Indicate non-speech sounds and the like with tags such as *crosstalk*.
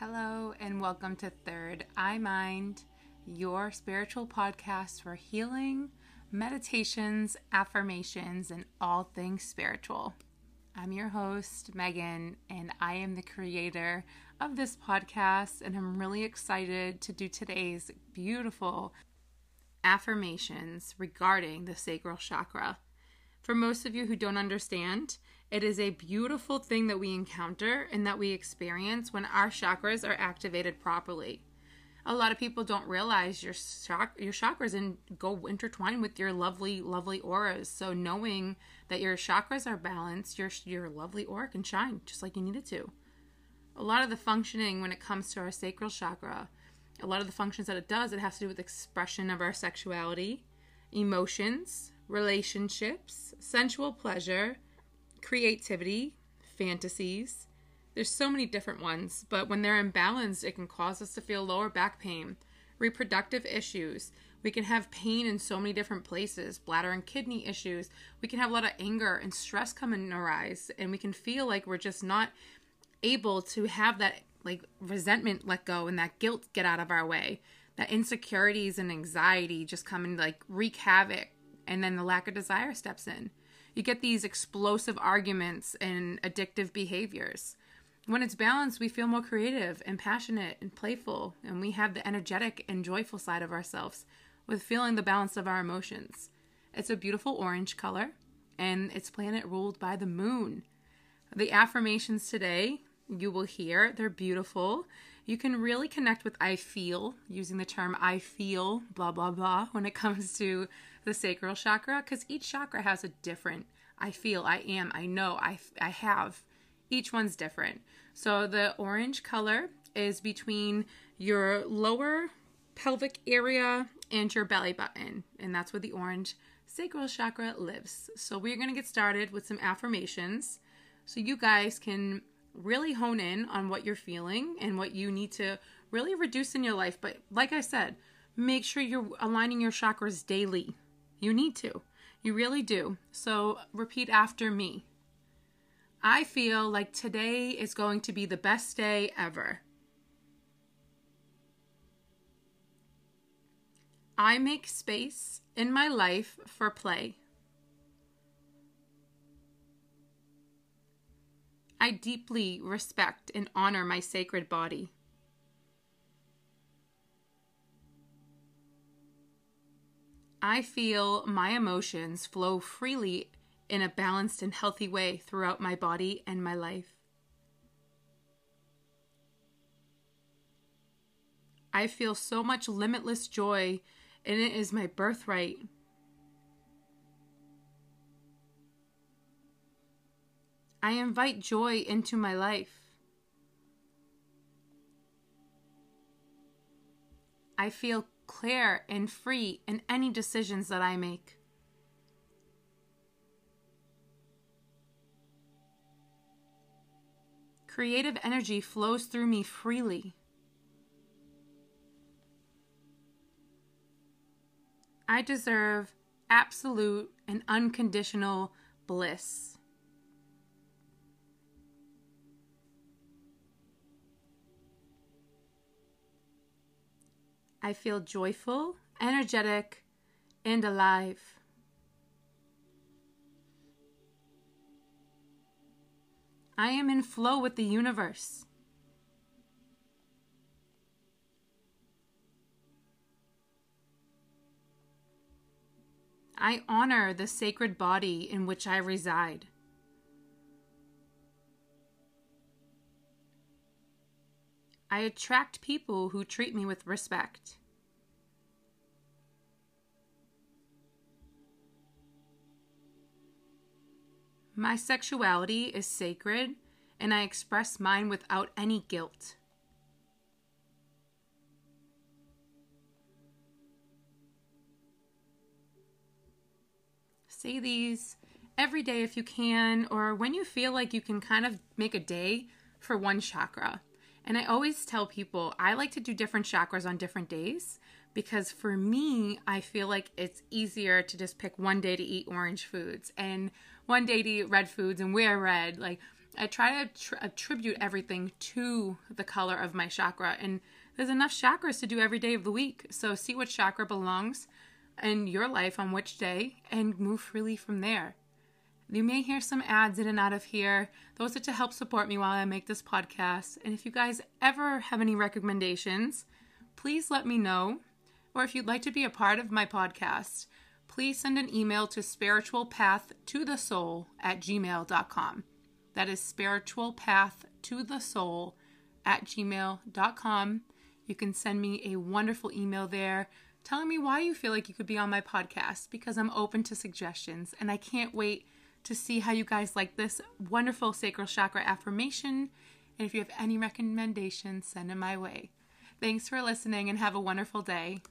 Hello, and welcome to Third Eye Mind, your spiritual podcast for healing, meditations, affirmations, and all things spiritual. I'm your host, Megan, and I am the creator of this podcast, and I'm really excited to do today's beautiful affirmations regarding the sacral chakra. For most of you who don't understand, it is a beautiful thing that we encounter and that we experience when our chakras are activated properly. A lot of people don't realize your chak- your chakras and go intertwine with your lovely, lovely auras. So knowing that your chakras are balanced, your your lovely aura can shine just like you need it to. A lot of the functioning when it comes to our sacral chakra, a lot of the functions that it does, it has to do with expression of our sexuality, emotions, relationships, sensual pleasure, creativity, fantasies. There's so many different ones, but when they're imbalanced, it can cause us to feel lower back pain, reproductive issues. We can have pain in so many different places, bladder and kidney issues. We can have a lot of anger and stress come and arise, and we can feel like we're just not able to have that like resentment let go and that guilt get out of our way. That insecurities and anxiety just come and like wreak havoc, and then the lack of desire steps in you get these explosive arguments and addictive behaviors. When it's balanced, we feel more creative and passionate and playful, and we have the energetic and joyful side of ourselves with feeling the balance of our emotions. It's a beautiful orange color, and it's planet ruled by the moon. The affirmations today you will hear, they're beautiful. You can really connect with I feel using the term I feel, blah, blah, blah, when it *laughs* comes to the sacral chakra because each chakra has a different I feel, I am, I know, I, I have. Each one's different. So the orange color is between your lower pelvic area and your belly button, and that's where the orange sacral chakra lives. So we're going to get started with some affirmations so you guys can really hone in on what you're feeling and what you need to really reduce in your life. But like I said, make sure you're aligning your chakras daily. You need to. You really do. So repeat after me. I feel like today is going to be the best day ever. I make space in my life for play. I deeply respect and honor my sacred body. I feel my emotions flow freely in a balanced and healthy way throughout my body and my life. I feel so much limitless joy, and it is my birthright. I invite joy into my life. I feel clear and free in any decisions that I make. Creative energy flows through me freely. I deserve absolute and unconditional bliss. I feel joyful, energetic, and alive. I am in flow with the universe. I honor the sacred body in which I reside. I attract people who treat me with respect. My sexuality is sacred, and I express mine without any guilt. Say these every day if you can, or when you feel like you can kind of make a day for one chakra. And I always tell people I like to do different chakras on different days because for me, I feel like it's easier to just pick one day to eat orange foods and one day to eat red foods and wear red. Like, I try to tr- attribute everything to the color of my chakra, and there's enough chakras to do every day of the week. So see what chakra belongs in your life on which day and move freely from there. You may hear some ads in and out of here. Those are to help support me while I make this podcast. And if you guys ever have any recommendations, please let me know. Or if you'd like to be a part of my podcast, please send an email to spiritualpathtothesoul at gmail.com. That is spiritualpathtothesoul at gmail.com. You can send me a wonderful email there telling me why you feel like you could be on my podcast because I'm open to suggestions and I can't wait to see how you guys like this wonderful sacral chakra affirmation. And if you have any recommendations, send them my way. Thanks for listening and have a wonderful day.